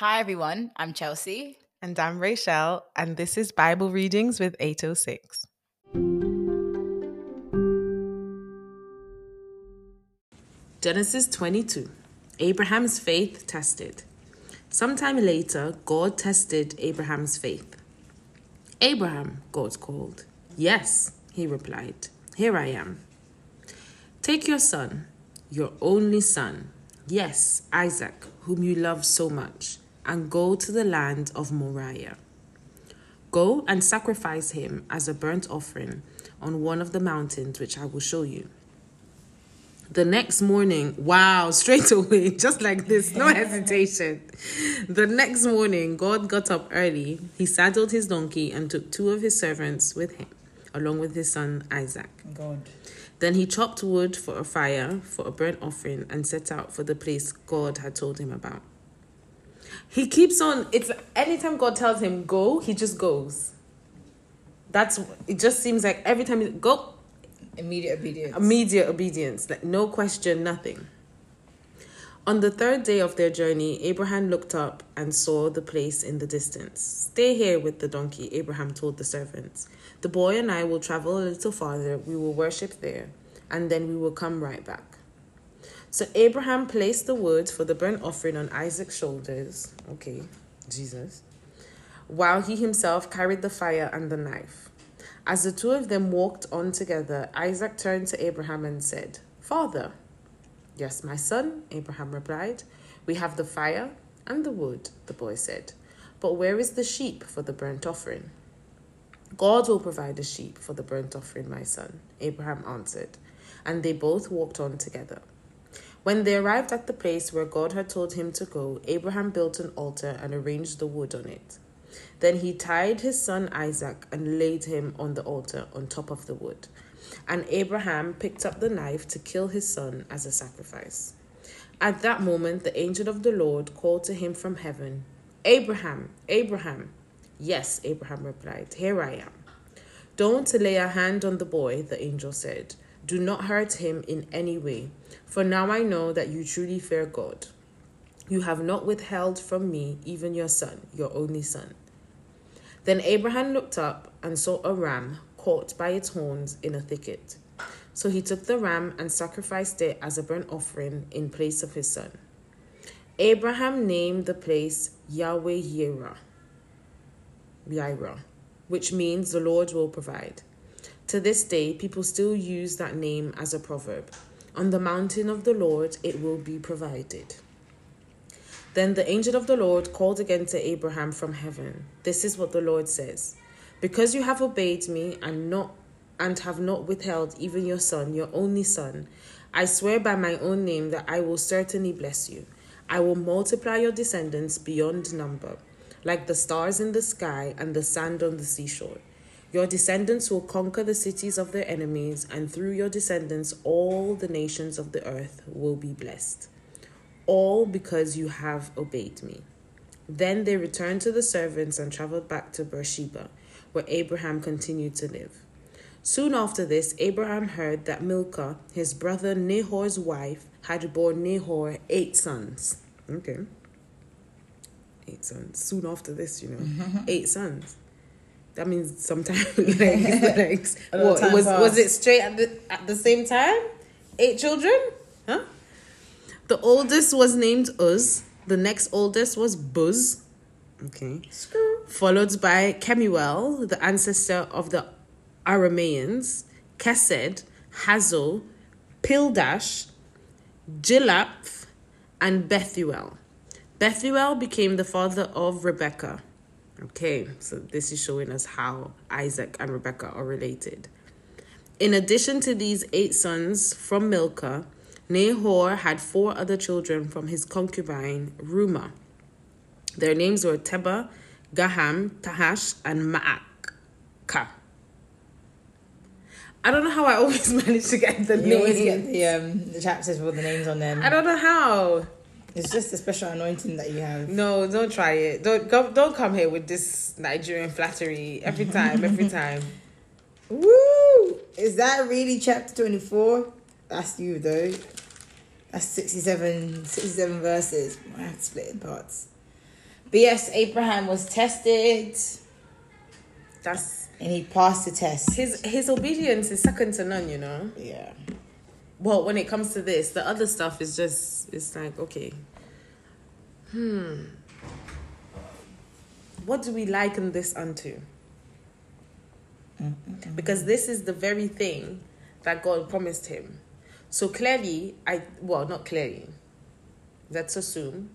Hi, everyone. I'm Chelsea. And I'm Rachel, and this is Bible Readings with 806. Genesis 22 Abraham's faith tested. Sometime later, God tested Abraham's faith. Abraham, God called. Yes, he replied. Here I am. Take your son, your only son, yes, Isaac, whom you love so much, and go to the land of Moriah. Go and sacrifice him as a burnt offering on one of the mountains which I will show you. The next morning, wow, straight away, just like this, no hesitation. The next morning, God got up early. He saddled his donkey and took two of his servants with him, along with his son Isaac. God. Then he chopped wood for a fire, for a burnt offering, and set out for the place God had told him about. He keeps on, it's anytime God tells him go, he just goes. That's, it just seems like every time he go, Immediate obedience. immediate obedience, like no question, nothing. On the third day of their journey, Abraham looked up and saw the place in the distance. Stay here with the donkey, Abraham told the servants. The boy and I will travel a little farther, we will worship there, and then we will come right back. So Abraham placed the wood for the burnt offering on Isaac's shoulders. Okay, Jesus. While he himself carried the fire and the knife. As the two of them walked on together, Isaac turned to Abraham and said, Father. Yes, my son, Abraham replied. We have the fire and the wood, the boy said. But where is the sheep for the burnt offering? God will provide a sheep for the burnt offering, my son, Abraham answered. And they both walked on together. When they arrived at the place where God had told him to go, Abraham built an altar and arranged the wood on it. Then he tied his son Isaac and laid him on the altar on top of the wood. And Abraham picked up the knife to kill his son as a sacrifice. At that moment, the angel of the Lord called to him from heaven, Abraham, Abraham. Yes, Abraham replied, Here I am. Don't lay a hand on the boy, the angel said. Do not hurt him in any way, for now I know that you truly fear God. You have not withheld from me even your son, your only son. Then Abraham looked up and saw a ram caught by its horns in a thicket. So he took the ram and sacrificed it as a burnt offering in place of his son. Abraham named the place Yahweh Yireh, Yireh, which means the Lord will provide. To this day, people still use that name as a proverb. On the mountain of the Lord, it will be provided. Then the angel of the Lord called again to Abraham from heaven. This is what the Lord says: Because you have obeyed me and not and have not withheld even your son, your only son, I swear by my own name that I will certainly bless you. I will multiply your descendants beyond number, like the stars in the sky and the sand on the seashore. Your descendants will conquer the cities of their enemies, and through your descendants, all the nations of the earth will be blessed. All because you have obeyed me. Then they returned to the servants and traveled back to Beersheba, where Abraham continued to live. Soon after this, Abraham heard that Milcah, his brother Nahor's wife, had borne Nahor eight sons. Okay. Eight sons. Soon after this, you know, mm-hmm. eight sons. That means sometime like, like what, was was it straight at the at the same time? Eight children? Huh? The oldest was named Uz. The next oldest was Buz. Okay. Followed by Kemuel, the ancestor of the Arameans, Kesed, Hazo, Pildash, Jilaph, and Bethuel. Bethuel became the father of Rebekah. Okay, so this is showing us how Isaac and Rebekah are related. In addition to these eight sons from Milcah, Nahor had four other children from his concubine Ruma. Their names were Tebah, Gaham, Tahash, and Maacah. I don't know how I always manage to get the You always get the um the chapters with the names on them. I don't know how. It's just a special anointing that you have. No, don't try it. Don't come. Don't come here with this Nigerian flattery every time. Every time. Woo! Is that really chapter 24? That's you though. That's 67, 67 verses. I have to split it in parts. But yes, Abraham was tested That's and he passed the test. his his obedience is second to none, you know. Yeah. Well, when it comes to this, the other stuff is just it's like okay. Hmm. What do we liken this unto? Because this is the very thing that God promised him. So clearly, I well, not clearly. Let's assume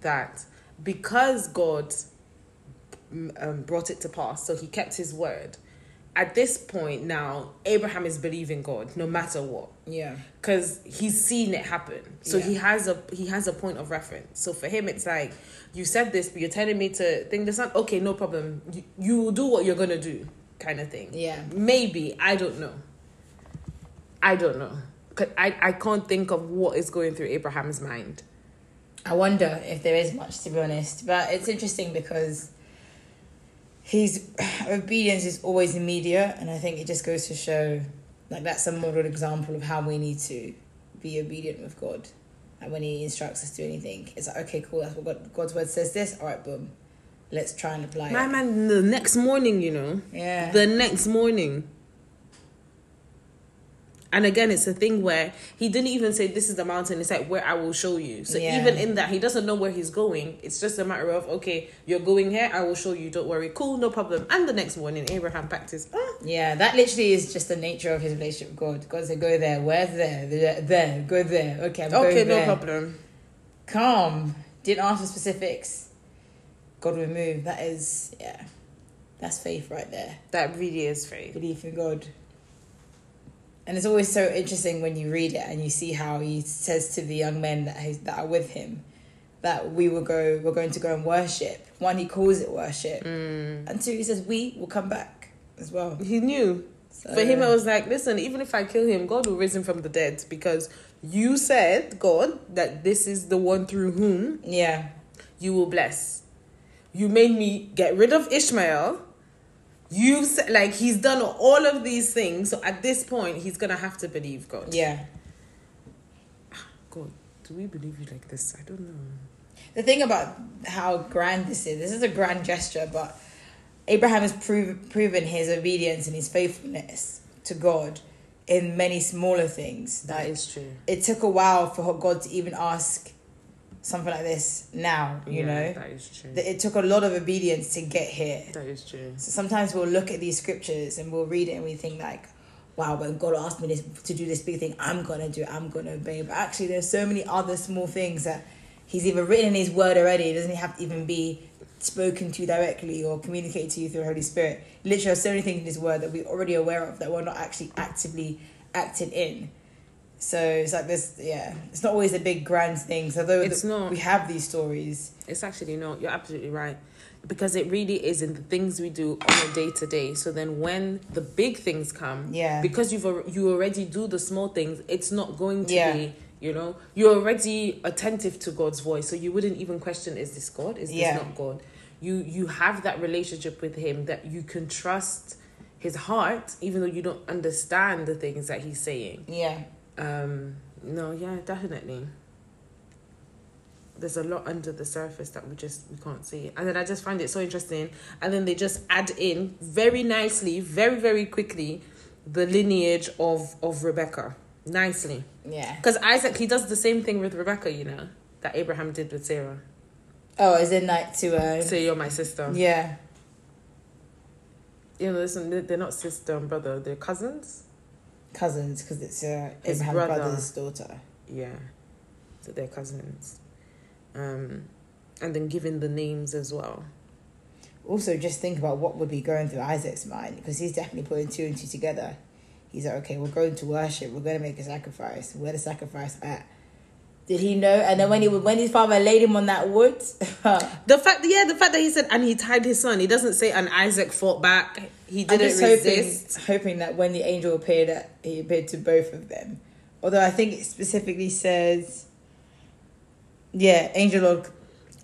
that because God mm, um, brought it to pass, so he kept his word. At this point now, Abraham is believing God no matter what. Yeah. because he's seen it happen. So Yeah. he has a he has a point of reference. So for him it's like you said this but you're telling me to think this not okay no problem. You, you will do what you're gonna do kind of thing. Yeah. maybe i don't know. I don't know. 'Cause I, I can't think of what is going through abraham's mind. I wonder if there is much to be honest. But it's interesting because his obedience is always immediate and I think it just goes to show like that's a model example of how we need to be obedient with God. And when he instructs us to do anything, it's like, okay, cool, that's what God, God's word says this. All right, boom. Let's try and apply my it. man the next morning you know Yeah. the next morning and again it's a thing where he didn't even say this is the mountain it's like where i will show you so Yeah. even in that he doesn't know where he's going it's just a matter of okay you're going here i will show you don't worry cool no problem and the next morning abraham his ah, Yeah, that literally is just the nature of his relationship with God. God said, go there. Where's there? There, there. go there. Okay, I'm okay no there. problem calm, didn't ask for specifics. God will move. That is, yeah, that's faith right there. that really is faith Belief in God. And it's always so interesting when you read it and you see how he says to the young men that he's, that are with him that we will go, we're going to go and worship. One, he calls it worship, mm. and two, he says we will come back as well. he knew So, for him it was like listen even if i kill him god will raise him from the dead because you said god that this is the one through whom yeah, you will bless. You made me get rid of Ishmael. You said like he's done all of these things. So at this point, he's gonna have to believe God. yeah. God, do we believe you like this? I don't know. The thing about how grand this is, this is a grand gesture, but Abraham has prov- proven his obedience and his faithfulness to God in many smaller things. That is true. It took a while for God to even ask something like this now, you Yeah, know? that is true. That It took a lot of obedience to get here. That is true. So sometimes we'll look at these scriptures and we'll read it and we think like, wow, when God asked me this, to do this big thing, I'm gonna do it, I'm gonna obey. But actually there's so many other small things that he's either written in his word already, it doesn't have to even be spoken to you directly or communicated to you through the Holy Spirit. Literally there's so many things in his word that we're already aware of that we're not actually actively acting in. So it's like this, yeah. It's not always a big grand thing. So though It's the- not. we have these stories, It's actually not. You're absolutely right. Because it really is in the things we do on a day to day. So then when the big things come, Yeah. because you've you already do the small things, it's not going to Yeah. be, you know, you're already attentive to God's voice. So you wouldn't even question is this God? Is this Yeah. not God? You you have that relationship with him that you can trust his heart even though you don't understand the things that he's saying. yeah. Um, no, yeah, definitely. There's a lot under the surface that we just we can't see, and then I just find it so interesting. And then they just add in very nicely, very very quickly, the lineage of of Rebecca nicely, Yeah. because Isaac he does the same thing with Rebecca, you know, that Abraham did with Sarah. Oh, is it like to uh Say you're my sister. Yeah. You know, listen, they're not sister and brother; they're cousins. Cousins, because it's uh, His Abraham brother. brother's daughter. Yeah, so they're cousins. Um, and then giving the names as well. Also, just think about what would be going through Isaac's mind, because he's definitely putting two and two together. He's like, okay, we're going to worship. We're going to make a sacrifice. Where the sacrifice at? Did he know? And then when he mm. when his father laid him on that wood, The fact, yeah, the fact that he said, and he tied his son. He doesn't say, and Isaac fought back. He I'm didn't just resist. hoping, hoping that when the angel appeared, that he appeared to both of them. Although I think it specifically says, yeah, angel Lord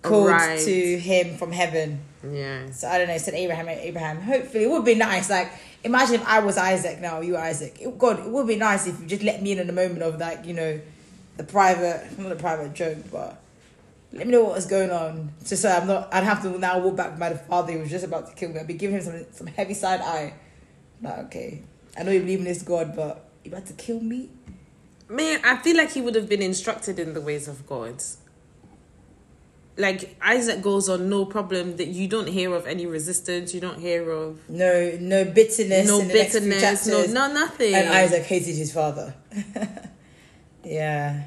called Right. to him from heaven. Yeah, So I don't know. Said Abraham. Abraham. Hopefully, it would be nice. Like imagine if I was Isaac now, you Isaac. It, God, it would be nice if you just let me in in a moment of like you know, the private, not a private joke, but let me know what was going on. Just so I'm not, I'd have to now walk back with my father who was just about to kill me. I'd be giving him some, some heavy side eye. Like, okay, I know you believe in this God, but you about to kill me? Man, I feel like he would have been instructed in the ways of God. Like Isaac goes on, no problem. That you don't hear of any resistance. You don't hear of No, no bitterness. no in the next few bitterness. No, no nothing. And Isaac hated his father. yeah.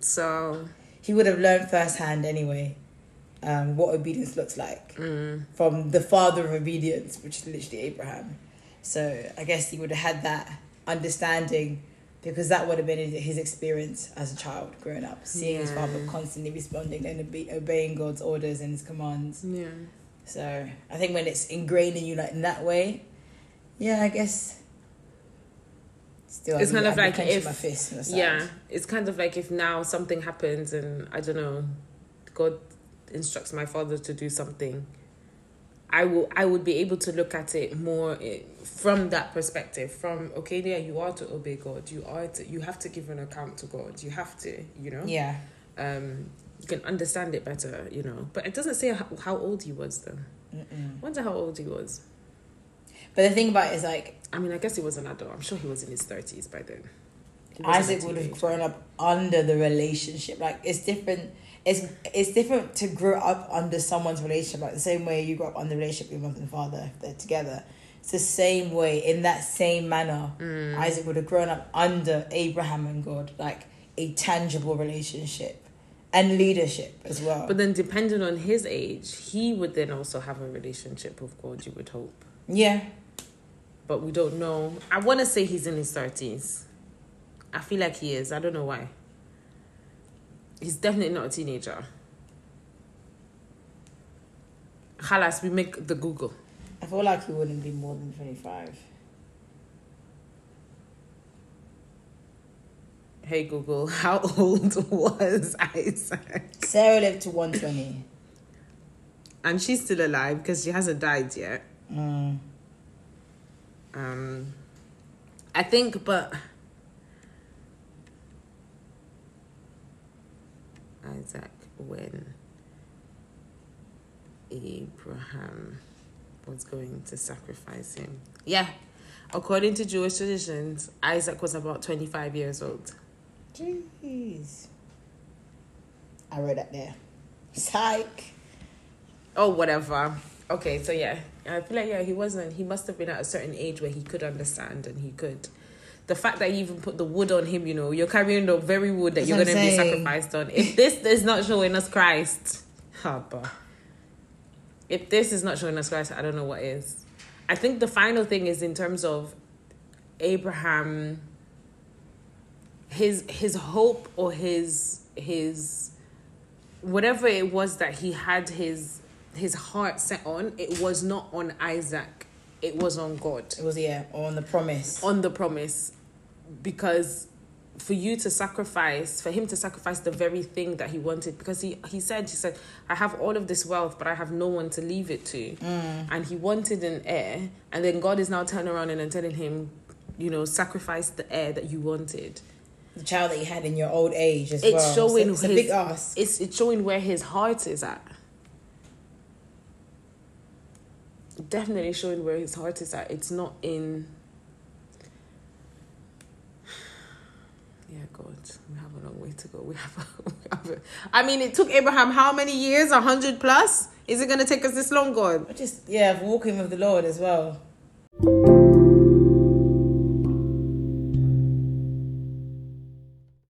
So He would have learned firsthand anyway um, what obedience looks like mm, from the father of obedience, which is literally Abraham. So I guess he would have had that understanding because that would have been his experience as a child growing up, seeing his father constantly responding and obe- obeying God's orders and his commands. yeah. So I think when it's ingrained in you like in that way, yeah, I guess. Still, It's kind of like if- my fist on the. Yeah, it's kind of like if now something happens and I don't know, God instructs my father to do something. I will. I would be able to look at it more eh, from that perspective. From okay, yeah, you are to obey God. You are to. You have to give an account to God. You have to. You know. Yeah. Um, you can understand it better. You know. But it doesn't say how, how old he was though. Mm-mm. Wonder how old he was. But the thing about it is like I mean, I guess he was an adult. I'm sure he was in his thirties by then. He wasn't Isaac would have grown up under the relationship. Like it's different. It's it's different to grow up under someone's relationship. Like the same way you grow up under the relationship with your mother and father if they're together. It's the same way in that same manner. Mm. Isaac would have grown up under Abraham and God, like a tangible relationship and leadership as well. But then, depending on his age, he would then also have a relationship with God, you would hope. yeah, But we don't know. I want to say he's in his 30s. I feel like he is. I don't know why. He's definitely not a teenager. Halas, we make the Google. I feel like he wouldn't be more than twenty five. Hey Google, how old was Isaac? Sarah lived to one twenty. And she's still alive because she hasn't died yet. Mm. Um, I think, but Isaac when Abraham was going to sacrifice him. Yeah, according to Jewish traditions, Isaac was about twenty five years old. Jeez. I wrote that there. Psych. Oh, whatever. Okay, so yeah, I feel like yeah, he wasn't. He must have been at a certain age where he could understand and he could. The fact that you even put the wood on him, you know, you're carrying the very wood that That's you're going to be sacrificed on. If this is not showing us Christ, Haba. If this is not showing us Christ, I don't know what is. I think the final thing is in terms of Abraham. His his hope or his his whatever it was that he had his his heart set on, it was not on Isaac. It was on God, It was yeah on the promise. on the promise. Because for you to sacrifice, for him to sacrifice the very thing that he wanted, because he, he said, he said, I have all of this wealth, but I have no one to leave it to. Mm. And he wanted an heir. And then God is now turning around and telling him, you know, sacrifice the heir that you wanted. the child that you had in your old age as It's well. showing it's a his- big ask. It's it's showing where his heart is at. Definitely showing where his heart is at. It's not in. Yeah, God, we have a long way to go. We have, a, we have a, I mean, it took Abraham how many years? A hundred plus? Is it going to take us this long, God? Just yeah, walking with the Lord as well.